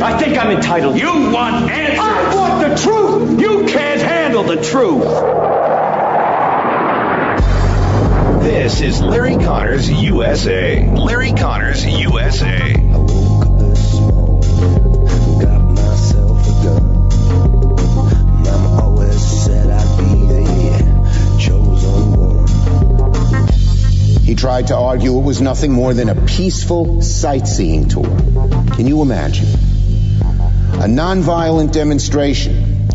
I think I'm entitled. You want answers. I want the truth. You can't handle the truth. This is Larry Conners USA. Larry Conners USA. He tried to argue it was nothing more than a peaceful sightseeing tour. Can you imagine? A nonviolent demonstration,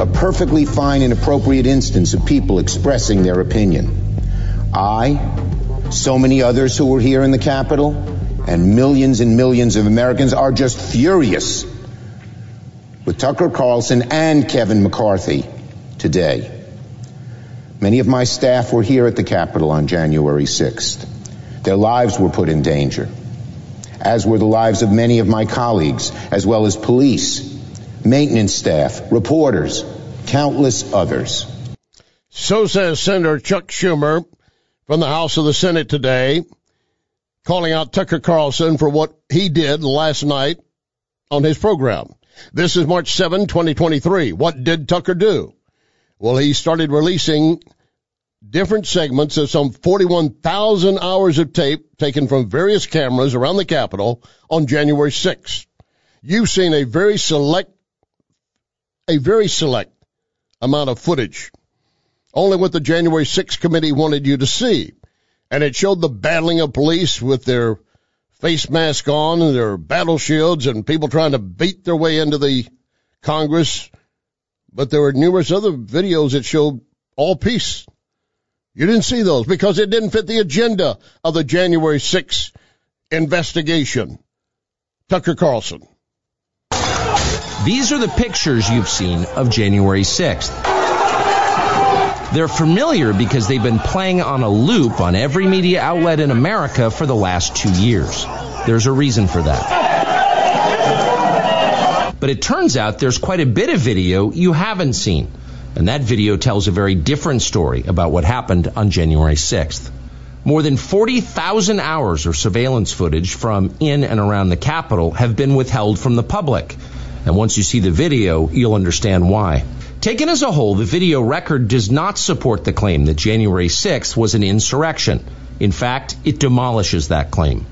a perfectly fine and appropriate instance of people expressing their opinion. I, so many others who were here in the Capitol, and millions and millions of Americans are just furious with Tucker Carlson and Kevin McCarthy today. Many of my staff were here at the Capitol on January 6th. Their lives were put in danger, as were the lives of many of my colleagues, as well as police, maintenance staff, reporters, countless others. So says Senator Chuck Schumer from the House of the Senate today, calling out Tucker Carlson for what he did last night on his program. This is March 7, 2023. What did Tucker do? Well, he started releasing different segments of some 41,000 hours of tape taken from various cameras around the Capitol on January 6th. You've seen a very select, a very select amount of footage. Only what the January 6th committee wanted you to see. And it showed the battling of police with their face mask on and their battle shields and people trying to beat their way into the Congress but there were numerous other videos that showed all peace. You didn't see those because it didn't fit the agenda of the January 6th investigation. Tucker Carlson. These are the pictures you've seen of January 6th. They're familiar because they've been playing on a loop on every media outlet in America for the last two years. There's a reason for that. But it turns out there's quite a bit of video you haven't seen. And that video tells a very different story about what happened on January 6th. More than 40,000 hours of surveillance footage from in and around the Capitol have been withheld from the public. And once you see the video, you'll understand why. Taken as a whole, the video record does not support the claim that January 6th was an insurrection. In fact, it demolishes that claim.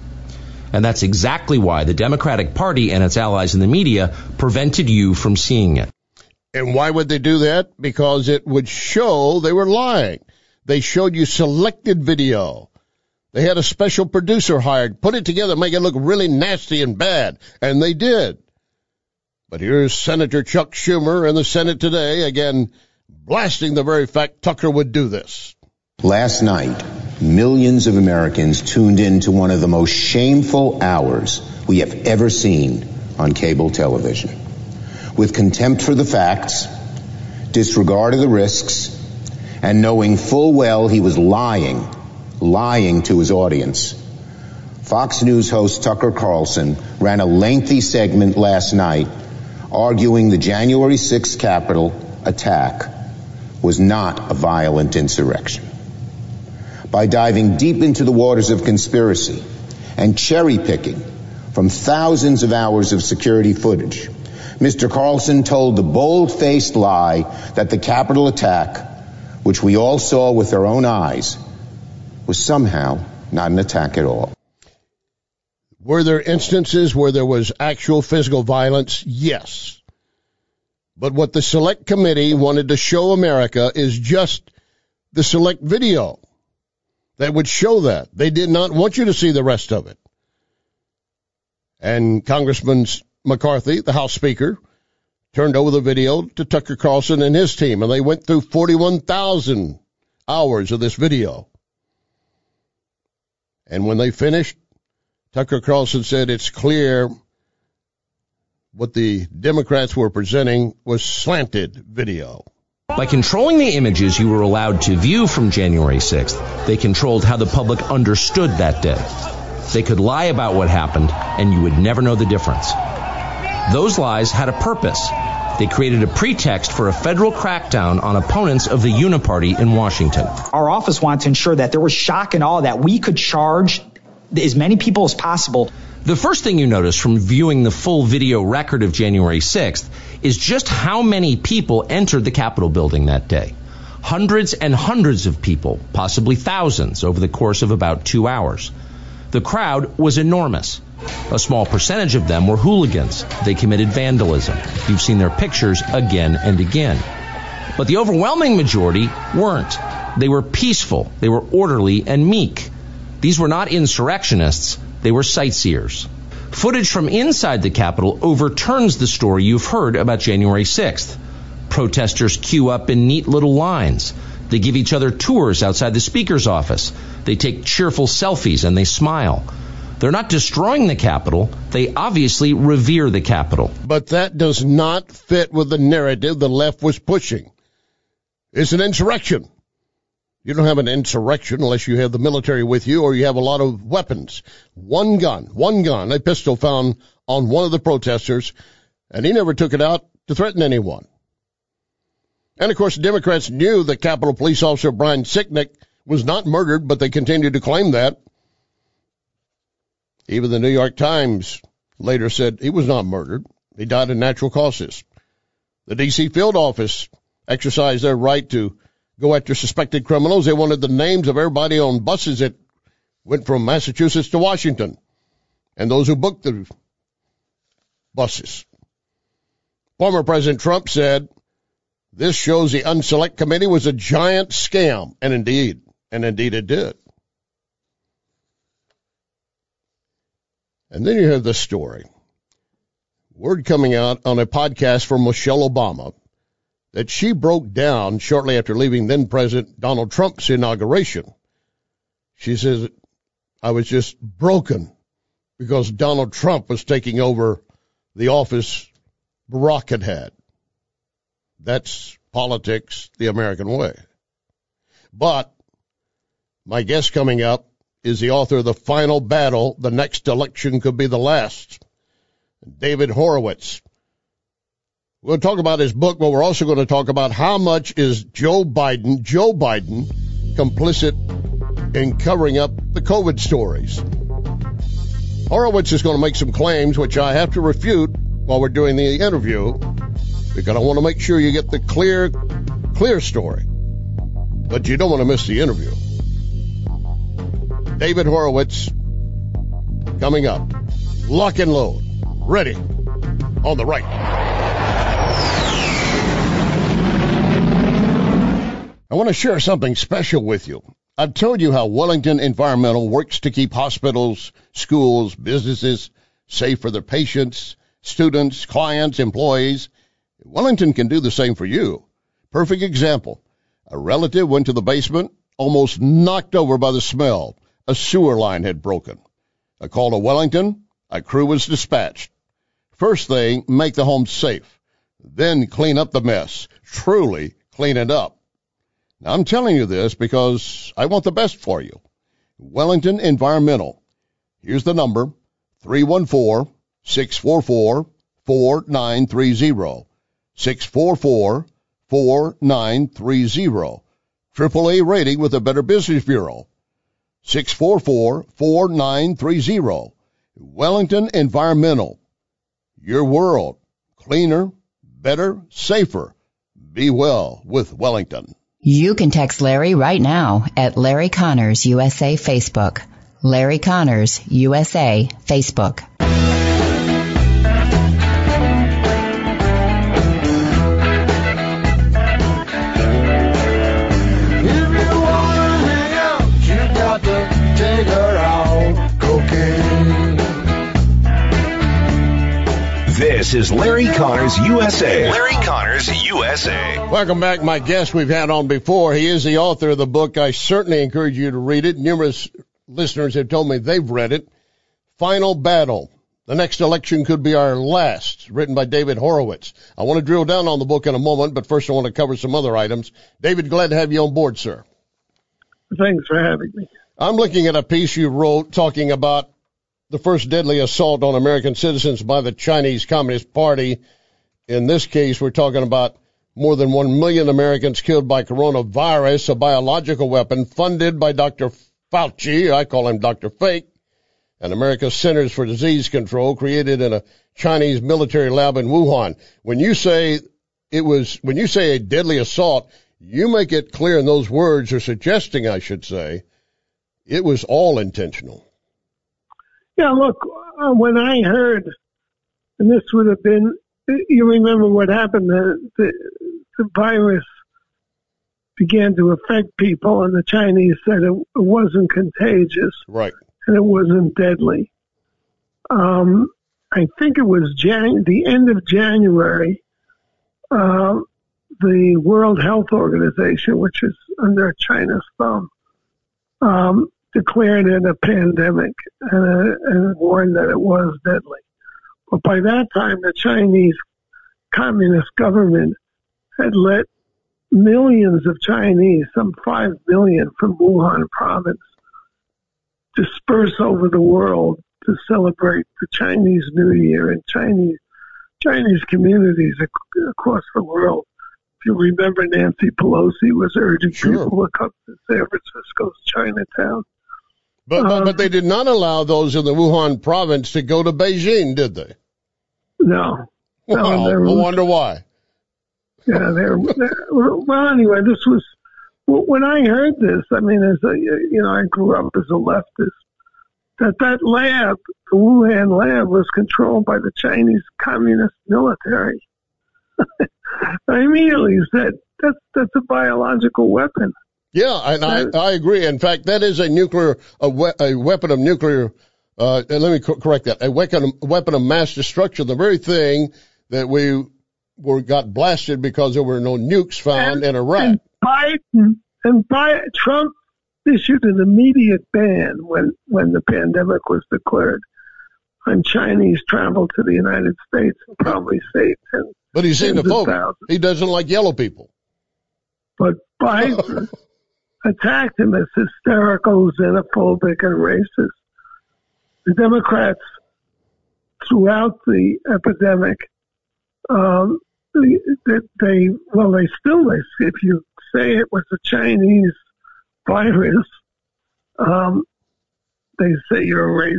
And that's exactly why the Democratic Party and its allies in the media prevented you from seeing it. And why would they do that? Because it would show they were lying. They showed you selected video. They had a special producer hired, put it together, make it look really nasty and bad. And they did. But here's Senator Chuck Schumer in the Senate today, again, blasting the very fact Tucker would do this. Last night, millions of Americans tuned in to one of the most shameful hours we have ever seen on cable television. With contempt for the facts, disregard of the risks, and knowing full well he was lying, lying to his audience. Fox News host Tucker Carlson ran a lengthy segment last night arguing the January 6th Capitol attack was not a violent insurrection. By diving deep into the waters of conspiracy and cherry picking from thousands of hours of security footage, Mr. Carlson told the bold-faced lie that the Capitol attack, which we all saw with our own eyes, was somehow not an attack at all. Were there instances where there was actual physical violence? Yes. But what the select committee wanted to show America is just the select video that would show that. They did not want you to see the rest of it. And Congressman McCarthy, the House Speaker, turned over the video to Tucker Carlson and his team, and they went through 41,000 hours of this video. And when they finished, Tucker Carlson said it's clear what the Democrats were presenting was slanted video. By controlling the images you were allowed to view from January 6th, they controlled how the public understood that day. They could lie about what happened, and you would never know the difference. Those lies had a purpose. They created a pretext for a federal crackdown on opponents of the Uniparty in Washington. Our office wanted to ensure that there was shock and awe that we could charge as many people as possible. The first thing you notice from viewing the full video record of January 6th is just how many people entered the Capitol building that day. Hundreds and hundreds of people, possibly thousands, over the course of about two hours. The crowd was enormous. A small percentage of them were hooligans. They committed vandalism. You've seen their pictures again and again. But the overwhelming majority weren't. They were peaceful, they were orderly and meek. These were not insurrectionists, they were sightseers. Footage from inside the Capitol overturns the story you've heard about January 6th. Protesters queue up in neat little lines. They give each other tours outside the Speaker's office. They take cheerful selfies and they smile. They're not destroying the Capitol. They obviously revere the Capitol. But that does not fit with the narrative the left was pushing. It's an insurrection. You don't have an insurrection unless you have the military with you or you have a lot of weapons. One gun, one gun, a pistol found on one of the protesters, and he never took it out to threaten anyone. And of course, the Democrats knew that Capitol Police Officer Brian Sicknick was not murdered, but they continued to claim that. Even the New York Times later said he was not murdered. He died of natural causes. The D.C. field office exercised their right to go after suspected criminals. They wanted the names of everybody on buses that went from Massachusetts to Washington and those who booked the buses. Former President Trump said, this shows the Unselect Committee was a giant scam. And indeed, and indeed it did. And then you have this story. Word coming out on a podcast from Michelle Obama that she broke down shortly after leaving then President Donald Trump's inauguration. She says, I was just broken because Donald Trump was taking over the office Barack had had. That's politics the American way. But my guest coming up is the author of The Final Battle. The next election could be the last. David Horowitz. We'll talk about his book, but we're also going to talk about how much is Joe Biden, Joe Biden, complicit in covering up the COVID stories. Horowitz is going to make some claims which I have to refute while we're doing the interview because I want to make sure you get the clear, clear story. But you don't want to miss the interview. David Horowitz coming up. Lock and load. Ready. On the right. I want to share something special with you. I've told you how Wellington Environmental works to keep hospitals, schools, businesses safe for their patients, students, clients, employees. Wellington can do the same for you. Perfect example. A relative went to the basement, almost knocked over by the smell. A sewer line had broken. A call to Wellington, a crew was dispatched. First thing, make the home safe. Then clean up the mess. Truly clean it up. Now, I'm telling you this because I want the best for you. Wellington Environmental. Here's the number 314 644 4930. 644 4930. AAA rating with a Better Business Bureau. 644 4930. Wellington Environmental. Your world. Cleaner, better, safer. Be well with Wellington. You can text Larry right now at Larry Conners USA Facebook. Larry Conners USA Facebook. This is Larry Conners USA. Larry Conners USA. Welcome back. My guest we've had on before. He is the author of the book. I certainly encourage you to read it. Numerous listeners have told me they've read it. Final Battle. The next election could be our last, written by David Horowitz. I want to drill down on the book in a moment, but first I want to cover some other items. David, glad to have you on board, sir. Thanks for having me. I'm looking at a piece you wrote talking about the first deadly assault on American citizens by the Chinese Communist Party. In this case, we're talking about more than 1 million Americans killed by coronavirus, a biological weapon funded by Dr. Fauci. I call him Dr. Fake. and America's Centers for Disease Control created in a Chinese military lab in Wuhan. When you say it was, when you say a deadly assault, you make it clear in those words, or suggesting, I should say, it was all intentional. Yeah, look, uh, when I heard, and this would have been, you remember what happened, the, the, the virus began to affect people, and the Chinese said it, it wasn't contagious. Right. And it wasn't deadly. Um, I think it was Jan- the end of January. Uh, the World Health Organization, which is under China's thumb, um, declared it a pandemic and, uh, and warned that it was deadly. But by that time, the Chinese communist government had let millions of Chinese, some 5 million from Wuhan province, disperse over the world to celebrate the Chinese New Year in Chinese Chinese communities across the world. If you remember, Nancy Pelosi was urging sure. people to come to San Francisco's Chinatown. But, um, but they did not allow those in the Wuhan province to go to Beijing, did they? No. Well, no, I wonder why. Yeah, they're, they're, well. Anyway, this was when I heard this. I mean, as a you know, I grew up as a leftist. That that lab, the Wuhan lab, was controlled by the Chinese Communist military. I immediately said that's that's a biological weapon. Yeah, and I, I agree. In fact, that is a nuclear a, we, a weapon of nuclear. Uh, let me co- correct that. A weapon weapon of mass destruction. The very thing that we were got blasted because there were no nukes found and, in Iraq. And Biden and Biden, Trump issued an immediate ban when when the pandemic was declared on Chinese travel to the United States and probably saved him. But he's xenophobic. He doesn't like yellow people. But Biden attacked him as hysterical, xenophobic, and racist. The Democrats, throughout the epidemic, um, they, they, well, they still, if you say it was a Chinese virus, um, they say you're a racist.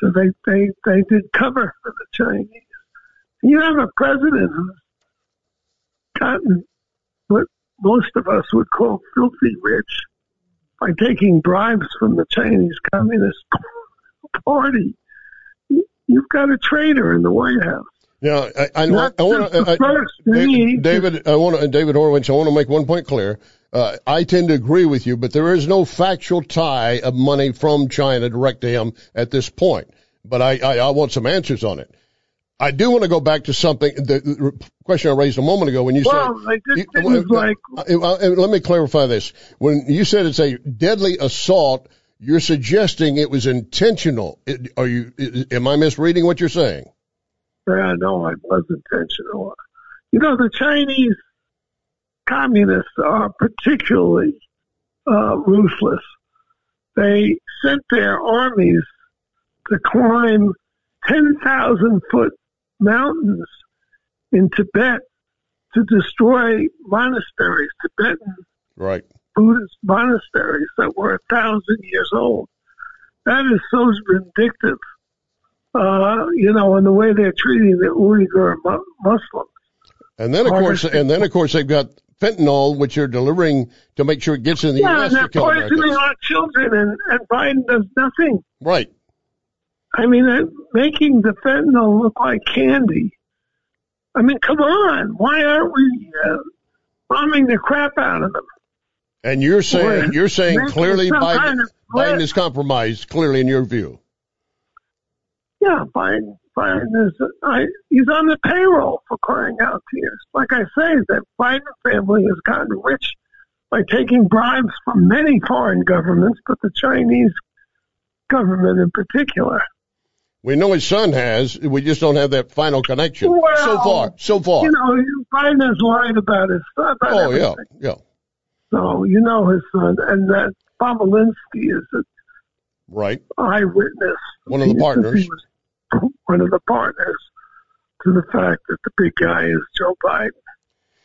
So they, they, they did cover for the Chinese. You have a president who's gotten what most of us would call filthy rich by taking bribes from the Chinese Communist Party. You've got a traitor in the White House. Yeah, I, I, I, I want to, David, I want to, David Horowitz, I want to make one point clear. Uh, I tend to agree with you, but there is no factual tie of money from China direct to him at this point. But I, I, I want some answers on it. I do want to go back to something, the, question I raised a moment ago when you well, said. Well, things uh, like. Uh, uh, let me clarify this. When you said it's a deadly assault, you're suggesting it was intentional. Are you, am I misreading what you're saying? Yeah, no, it was intentional. You know, the Chinese communists are particularly uh, ruthless. They sent their armies to climb 10,000 foot mountains in Tibet to destroy monasteries, Tibetan right. Buddhist monasteries that were a thousand years old. That is so vindictive uh, you know, and the way they're treating the Uyghur Muslims. And then, of course, and then, of course, they've got fentanyl, which you're delivering to make sure it gets in the yeah, U.S. and they're poisoning our children, and, and Biden does nothing. Right. I mean, uh, making the fentanyl look like candy. I mean, come on. Why aren't we uh, bombing the crap out of them? And you're saying, Boy, you're saying clearly Biden, kind of Biden is compromised, clearly in your view. Yeah, Biden, Biden is, I, he's on the payroll for crying out tears. Like I say, the Biden family has gotten rich by taking bribes from many foreign governments, but the Chinese government in particular. We know his son has. We just don't have that final connection. Well, so far, so far. You know, Biden has lied about his son. About oh, everything. yeah, yeah. So, you know his son. And that Bobulinski is a right eyewitness. One of the partners. one of the partners to the fact that the big guy is Joe Biden.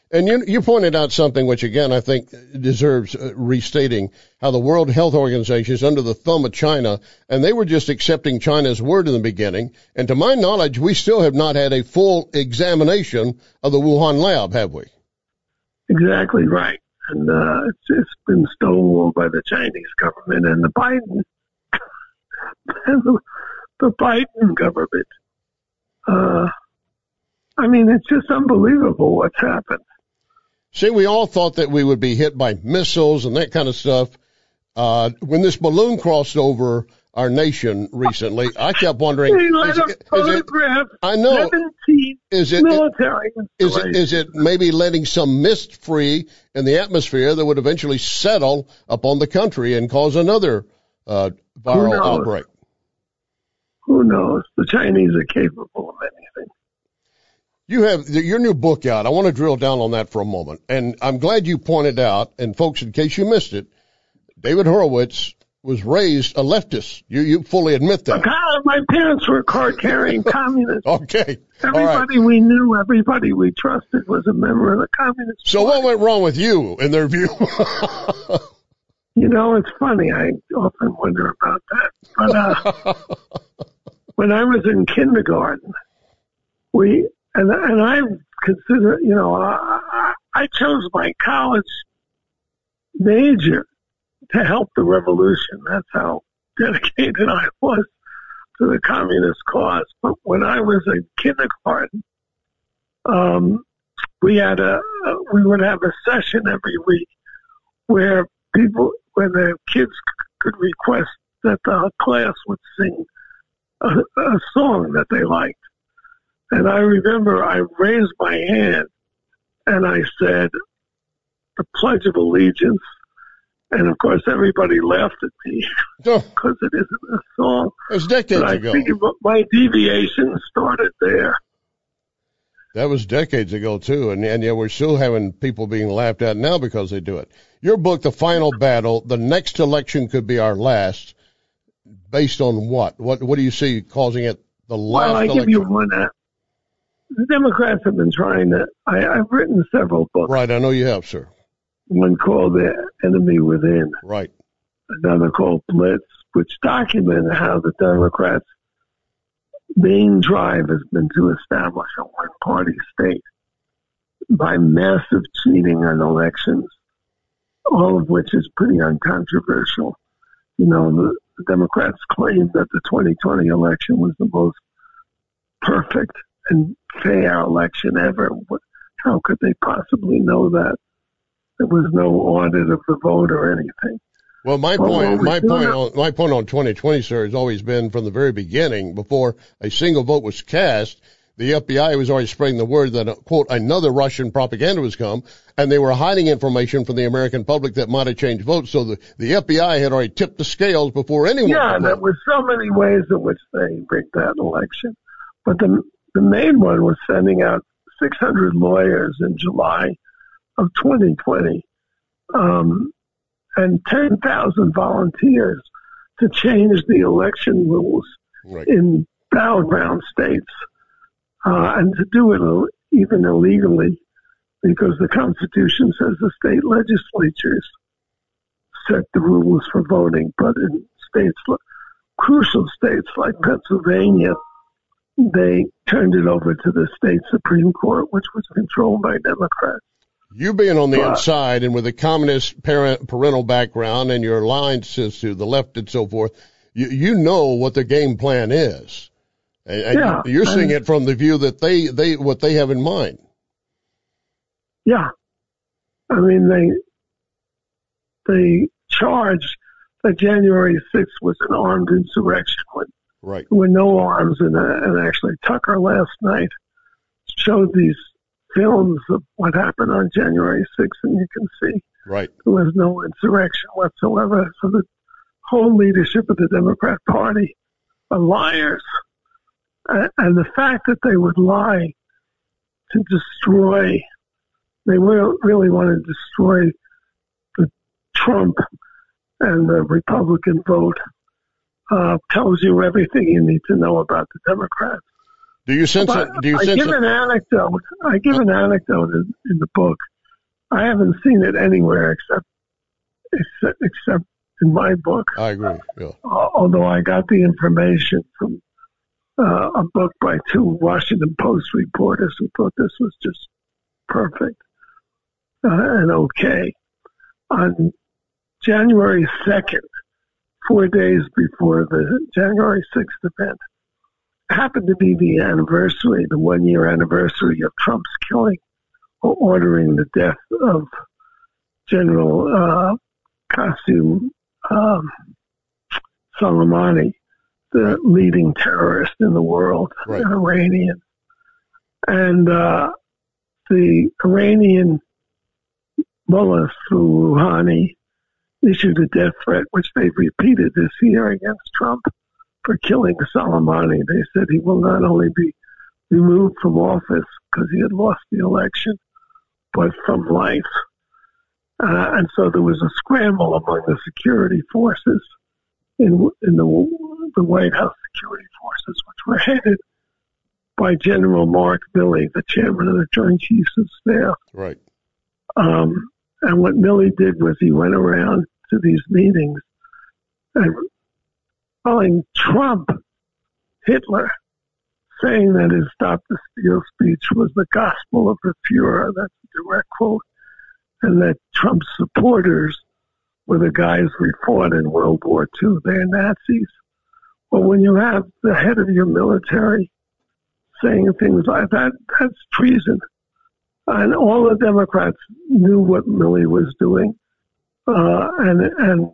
And you, you pointed out something which, again, I think deserves uh, restating how the World Health Organization is under the thumb of China, and they were just accepting China's word in the beginning. And to my knowledge, we still have not had a full examination of the Wuhan lab, have we? Exactly right. And uh, it's, it's been stonewalled by the Chinese government and the Biden, the Biden government. Uh, I mean, it's just unbelievable what's happened. See, we all thought that we would be hit by missiles and that kind of stuff. Uh, when this balloon crossed over our nation recently, I kept wondering, is it, is it, I know. 17 is it, military is it, is it maybe letting some mist free in the atmosphere that would eventually settle upon the country and cause another, uh, viral outbreak? Who knows? The Chinese are capable of anything. You have your new book out. I want to drill down on that for a moment. And I'm glad you pointed out, and folks, in case you missed it, David Horowitz was raised a leftist. You, you fully admit that. God, my parents were card carrying communists. Okay. All right. Everybody we knew, everybody we trusted was a member of the communist. So what went wrong with you in their view? You know, it's funny. I often wonder about that. But uh, when I was in kindergarten, we and and I consider, you know, I, I chose my college major to help the revolution. That's how dedicated I was to the communist cause. But when I was in kindergarten, um, we had a we would have a session every week where people, when the kids could request that the class would sing a, a song that they liked. And I remember I raised my hand and I said, the Pledge of Allegiance. And of course, everybody laughed at me Oh, because it isn't a song. it was decades But I ago. figured my deviation started there. That was decades ago too, and and yet we're still having people being laughed at now because they do it. Your book, The Final Battle, the next election could be our last, based on what? What what do you see causing it the last Well, I election? give you one. Uh, The Democrats have been trying to. I, I've written several books. Right, I know you have, sir. One called "The Enemy Within," Right. another called "Blitz," which document how the Democrats' main drive has been to establish a one-party state by massive cheating on elections, all of which is pretty uncontroversial. You know, the, the Democrats claim that the 2020 election was the most perfect and fair election ever. How could they possibly know that? There was no audit of the vote or anything. Well, my Well, point, my point, on, my point on 2020, sir, has always been from the very beginning, before a single vote was cast, the FBI was already spreading the word that, uh, quote, another Russian propaganda was come, and they were hiding information from the American public that might have changed votes. So the, the FBI had already tipped the scales before anyone. Yeah, there were so many ways in which they rigged that election. But the the main one was sending out 600 lawyers in July of 2020 um, and 10,000 volunteers to change the election rules Right. in battleground states uh, and to do it even illegally because the Constitution says the state legislatures set the rules for voting, but in states, crucial states like Pennsylvania, they turned it over to the state Supreme Court, which was controlled by Democrats. You being on the Right. inside and with a communist parent parental background and your alliances to the left and so forth, you you know what the game plan is, and, Yeah, you're seeing it from the view that they they what they have in mind. Yeah, I mean they they charged that January 6th was an armed insurrection when Right. were no arms, and, uh, and actually Tucker last night showed these films of what happened on January 6th, and you can see Right. there was no insurrection whatsoever. So the whole leadership of the Democrat Party are liars. And the fact that they would lie to destroy, they really want to destroy the Trump and the Republican vote, uh, tells you everything you need to know about the Democrats. Do you sense But it? Do you I sense give it? an anecdote. I give an anecdote in, in the book. I haven't seen it anywhere except except, except in my book. I agree. Yeah. Uh, although I got the information from uh, a book by two Washington Post reporters who thought this was just perfect uh, and okay. On January 2nd, four days before the January 6th event, happened to be the anniversary, the one year anniversary of Trump's killing or ordering the death of General uh, Qasem um, Soleimani, the leading terrorist in the world, Right. an Iranian. And uh, the Iranian mullah through Rouhani issued a death threat, which they've repeated this year against Trump for killing Soleimani. They said he will not only be removed from office because he had lost the election, but from life. Uh, and so there was a scramble among the security forces in, in the, the White House security forces, which were headed by General Mark Milley, the chairman of the Joint Chiefs of Staff. Right. Um, and what Milley did was he went around to these meetings and calling Trump Hitler, saying that his Stop the Steal speech was the gospel of the Fuhrer. That's a direct quote. And that Trump's supporters were the guys we fought in World War II. They're Nazis. Well, when you have the head of your military saying things like that, that's treason. And all the Democrats knew what Milley was doing, uh, and and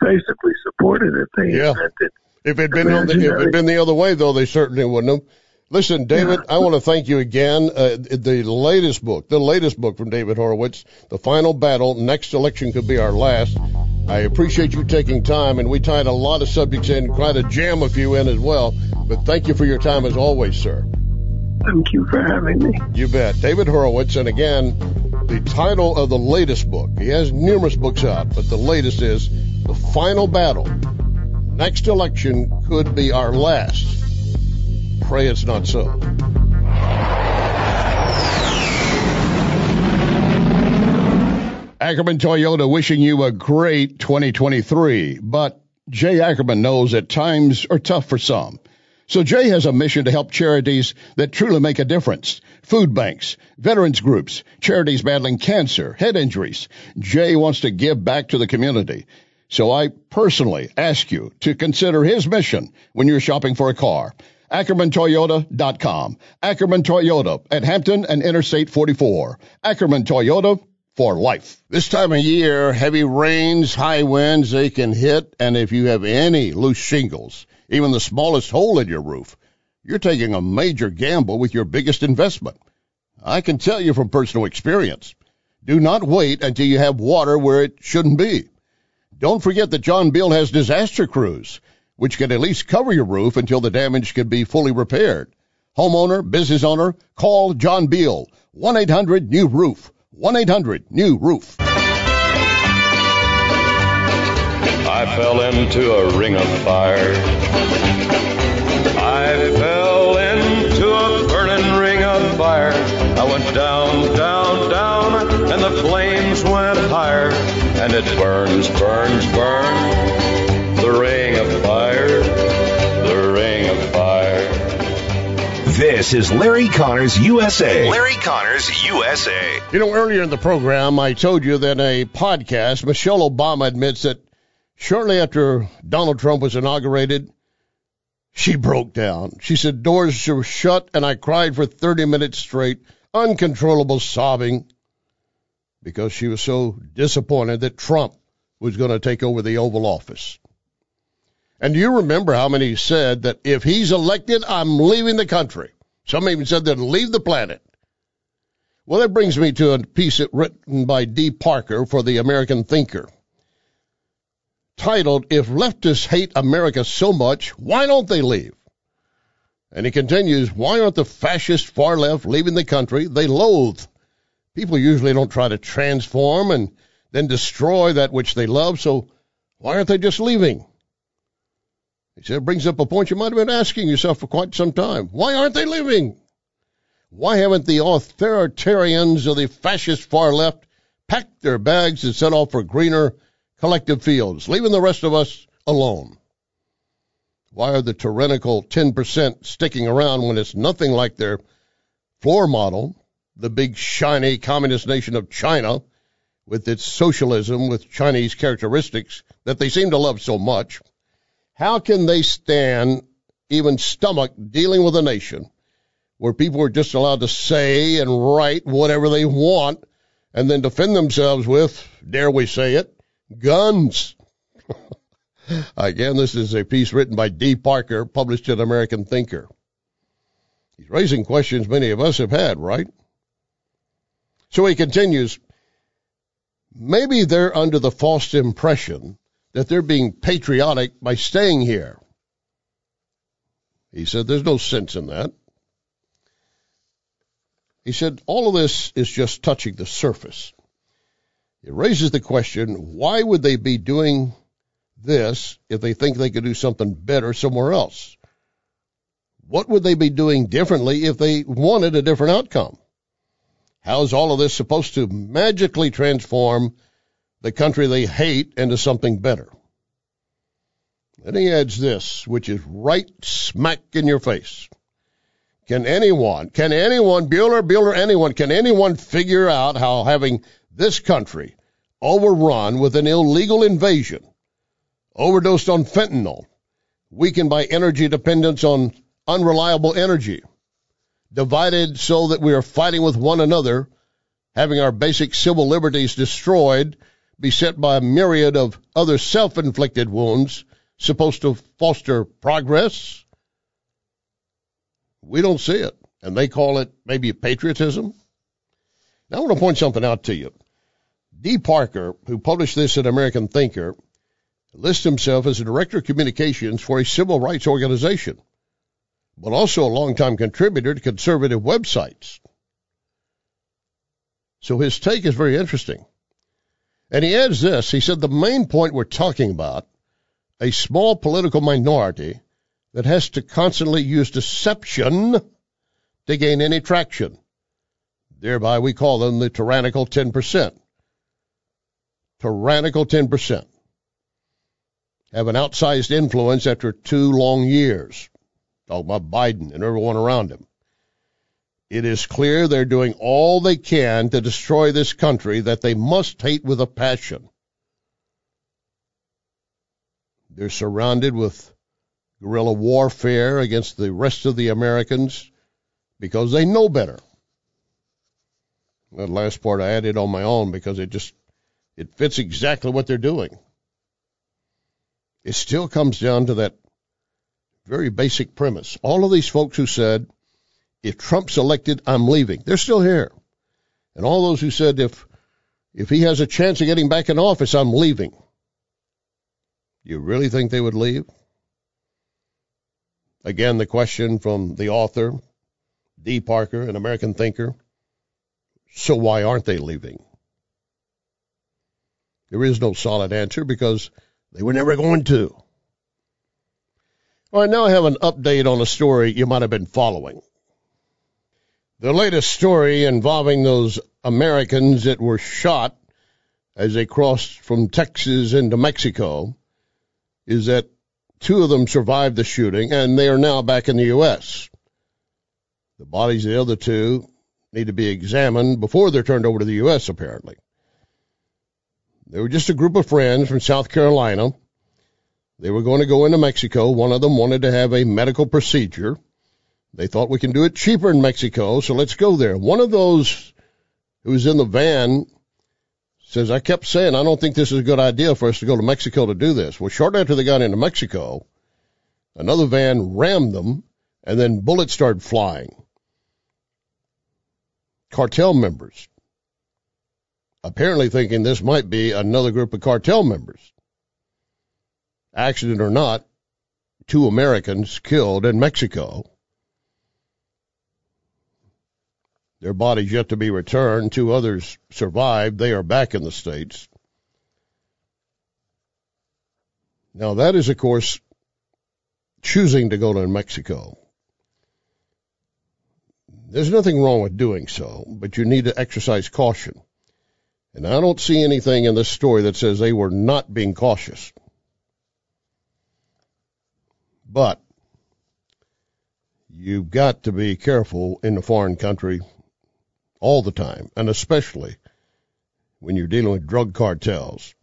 basically supported it. They Yeah. invented If it'd been on the, if it'd been the other way, though, they certainly wouldn't have. Listen, David, I want to thank you again. Uh, the latest book, the latest book from David Horowitz, The Final Battle, Next Election Could Be Our Last. I appreciate you taking time, and we tied a lot of subjects in, quite to jam a few in as well. But thank you for your time as always, sir. Thank you for having me. You bet. David Horowitz, and again, the title of the latest book. He has numerous books out, but the latest is The Final Battle. Next election could be our last. Pray it's not so. Ackerman Toyota wishing you a great 2023, but Jay Ackerman knows that times are tough for some. So Jay has a mission to help charities that truly make a difference. Food banks, veterans groups, charities battling cancer, head injuries. Jay wants to give back to the community. So I personally ask you to consider his mission when you're shopping for a car. AckermanToyota.com. Ackerman Toyota at Hampton and Interstate 44. Ackerman Toyota for life. This time of year, heavy rains, high winds, they can hit, and if you have any loose shingles, even the smallest hole in your roof, you're taking a major gamble with your biggest investment. I can tell you from personal experience. Do not wait until you have water where it shouldn't be. Don't forget that John Beal has disaster crews, which can at least cover your roof until the damage can be fully repaired. Homeowner, business owner, call John Beal, 1-800-NEW-ROOF, 1-800-NEW-ROOF. I fell into a ring of fire. I fell into a burning ring of fire. I went down, down, down, and the flames went higher. And it burns, burns, burns. The ring of fire, the ring of fire. This is Larry Conners USA. Larry Conners USA. You know, earlier in the program, I told you that a podcast, Michelle Obama admits that shortly after Donald Trump was inaugurated, she broke down. She said doors were shut and I cried for 30 minutes straight, uncontrollable sobbing, because she was so disappointed that Trump was going to take over the Oval Office. And you remember how many said that if he's elected, I'm leaving the country? Some even said they'd leave the planet. Well, that brings me to a piece written by D. Parker for the American Thinker titled, If Leftists Hate America So Much, Why Don't They Leave? And he continues, Why aren't the fascist far left leaving the country they loathe? People usually don't try to transform and then destroy that which they love, so why aren't they just leaving? He said it brings up a point you might have been asking yourself for quite some time. Why aren't they leaving? Why haven't the authoritarians of the fascist far left packed their bags and set off for greener collective fields, leaving the rest of us alone? Why are the tyrannical 10% sticking around when it's nothing like their floor model, the big shiny communist nation of China, with its socialism with Chinese characteristics that they seem to love so much? How can they stand, even stomach, dealing with a nation where people are just allowed to say and write whatever they want and then defend themselves with, dare we say it, guns? Again, this is a piece written by D. Parker, published in American Thinker. He's raising questions many of us have had, right? So he continues, maybe they're under the false impression that they're being patriotic by staying here. He said there's no sense in that. He said all of this is just touching the surface. It raises the question, why would they be doing this if they think they could do something better somewhere else? What would they be doing differently if they wanted a different outcome? How is all of this supposed to magically transform the country they hate into something better? Then he adds this, which is right smack in your face. Can anyone, can anyone, Bueller, Bueller, anyone, can anyone figure out how having this country overrun with an illegal invasion overdosed on fentanyl, weakened by energy dependence on unreliable energy, divided so that we are fighting with one another, having our basic civil liberties destroyed, beset by a myriad of other self-inflicted wounds supposed to foster progress? We don't see it. And they call it maybe patriotism. Now I want to point something out to you. Dee Parker, who published this in American Thinker, lists himself as a director of communications for a civil rights organization, but also a longtime contributor to conservative websites. So his take is very interesting. And he adds this. He said the main point we're talking about, a small political minority that has to constantly use deception to gain any traction. Thereby we call them the tyrannical 10%. Tyrannical 10% have an outsized influence after two long years. Talk about Biden and everyone around him. It is clear they're doing all they can to destroy this country that they must hate with a passion. They're surrounded with guerrilla warfare against the rest of the Americans because they know better. That last part I added on my own because it just it fits exactly what they're doing it still comes down to that very basic premise. All of these folks who said, if Trump's elected, I'm leaving, they're still here. And all those who said, if, if he has a chance of getting back in office, I'm leaving. You really think they would leave? Again, the question from the author, Dee Parker, an American thinker. So why aren't they leaving? There is no solid answer because they were never going to. All right, now I have an update on a story you might have been following. The latest story involving those Americans that were shot as they crossed from Texas into Mexico is that two of them survived the shooting and they are now back in the U.S. The bodies of the other two need to be examined before they're turned over to the U.S., apparently. They were just a group of friends from South Carolina. They were going to go into Mexico. One of them wanted to have a medical procedure. They thought we can do it cheaper in Mexico, so let's go there. One of those who was in the van says, I kept saying, I don't think this is a good idea for us to go to Mexico to do this. Well, shortly after they got into Mexico, another van rammed them and then bullets started flying. Cartel members apparently thinking this might be another group of cartel members. Accident or not, two Americans killed in Mexico. Their bodies yet to be returned. Two others survived. They are back in the States. Now, that is, of course, choosing to go to Mexico. There's nothing wrong with doing so, but you need to exercise caution. And I don't see anything in this story that says they were not being cautious. But you've got to be careful in a foreign country all the time, and especially when you're dealing with drug cartels.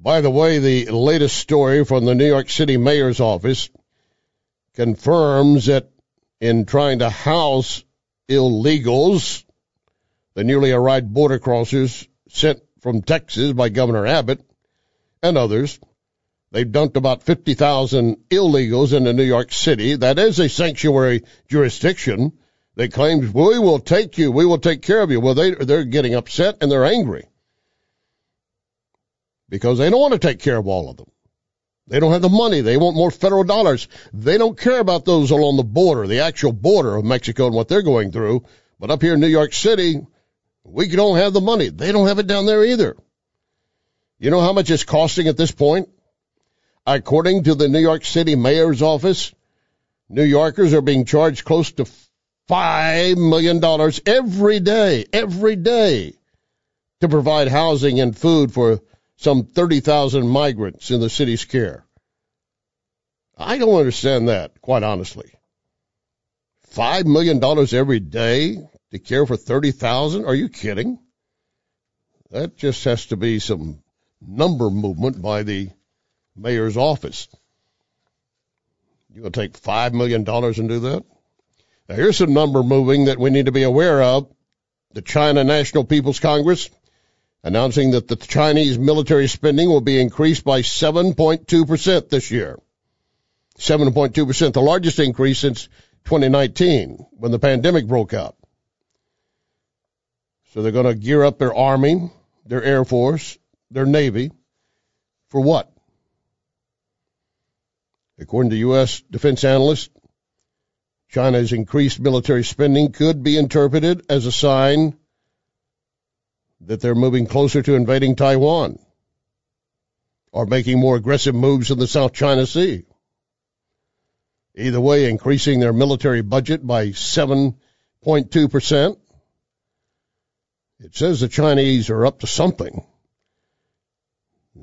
By the way, the latest story from the New York City mayor's office confirms that in trying to house illegals, the newly arrived border crossers sent from Texas by Governor Abbott and others, they've dumped about 50,000 illegals into New York City. That is a sanctuary jurisdiction. They claim, we will take you, we will take care of you. Well, they, they're getting upset and they're angry because they don't want to take care of all of them. They don't have the money. They want more federal dollars. They don't care about those along the border, the actual border of Mexico and what they're going through. But up here in New York City, we don't have the money. They don't have it down there either. You know how much it's costing at this point? According to the New York City mayor's office, New Yorkers are being charged close to $5 million every day, every day to provide housing and food for some 30,000 migrants in the city's care. I don't understand that, quite honestly. $5 million every day to care for 30,000? Are you kidding? That just has to be some number movement by the mayor's office. You gonna take $5 million and do that? Now here's some number moving that we need to be aware of. The China National People's Congress announcing that the Chinese military spending will be increased by 7.2% this year. 7.2%, the largest increase since 2019 when the pandemic broke out. So they're going to gear up their army, their air force, their navy for what? According to U.S. defense analysts, China's increased military spending could be interpreted as a sign that they're moving closer to invading Taiwan or making more aggressive moves in the South China Sea. Either way, increasing their military budget by 7.2%. It says the Chinese are up to something.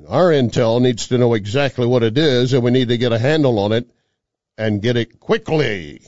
Our intel needs to know exactly what it is, and we need to get a handle on it and get it quickly.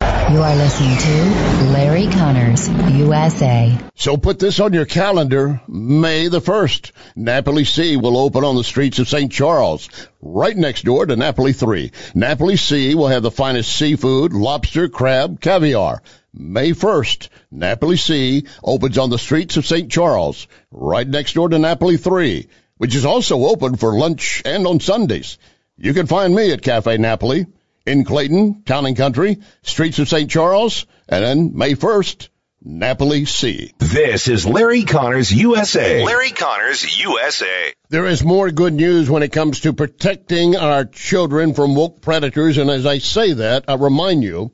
You are listening to Larry Conners, USA. So put this on your calendar. May the 1st, Napoli Sea will open on the streets of St. Charles, right next door to Napoli 3. Napoli Sea will have the finest seafood, lobster, crab, caviar. May 1st, Napoli Sea opens on the streets of St. Charles, right next door to Napoli 3, which is also open for lunch and on Sundays. You can find me at Cafe Napoli in Clayton, Town and Country, streets of St. Charles, and then May 1st, Napoli Sea. This is Larry Conners USA. Larry Conners USA. There is more good news when it comes to protecting our children from woke predators, and as I say that, I remind you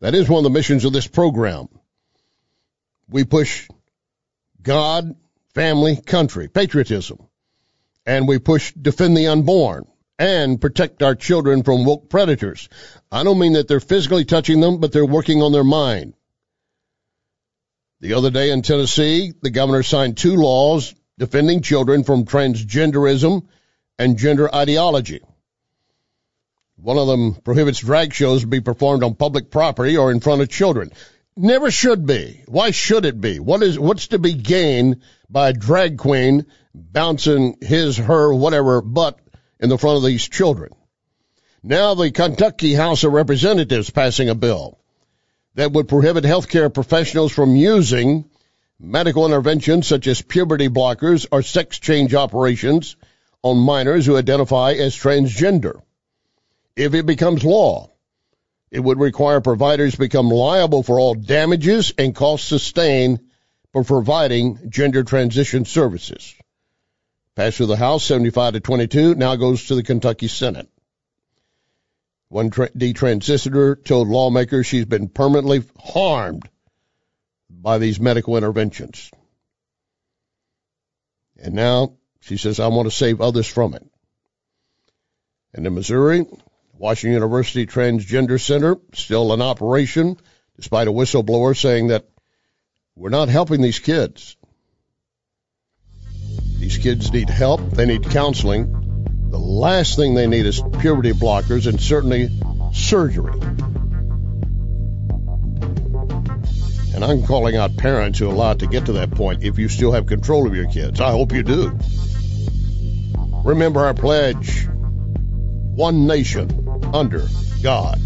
that is one of the missions of this program. We push God, family, country, patriotism, and we push defend the unborn and protect our children from woke predators. I don't mean that they're physically touching them, but they're working on their mind. The other day in Tennessee, the governor signed two laws defending children from transgenderism and gender ideology. One of them prohibits drag shows to be performed on public property or in front of children. Never should be. Why should it be? What is, what's to be gained by a drag queen bouncing his, her, whatever butt in the front of these children. Now the Kentucky House of Representatives passing a bill that would prohibit healthcare professionals from using medical interventions such as puberty blockers or sex change operations on minors who identify as transgender. If it becomes law, it would require providers become liable for all damages and costs sustained for providing gender transition services. Passed through the House 75 to 22, now goes to the Kentucky Senate. One tra- detransitioner told lawmakers she's been permanently harmed by these medical interventions. And now she says, I want to save others from it. And in Missouri, Washington University Transgender Center still in operation, despite a whistleblower saying that we're not helping these kids. These kids need help. They need counseling. The last thing they need is puberty blockers and certainly surgery. And I'm calling out parents who allow it to get to that point if you still have control of your kids. I hope you do. Remember our pledge one nation under God.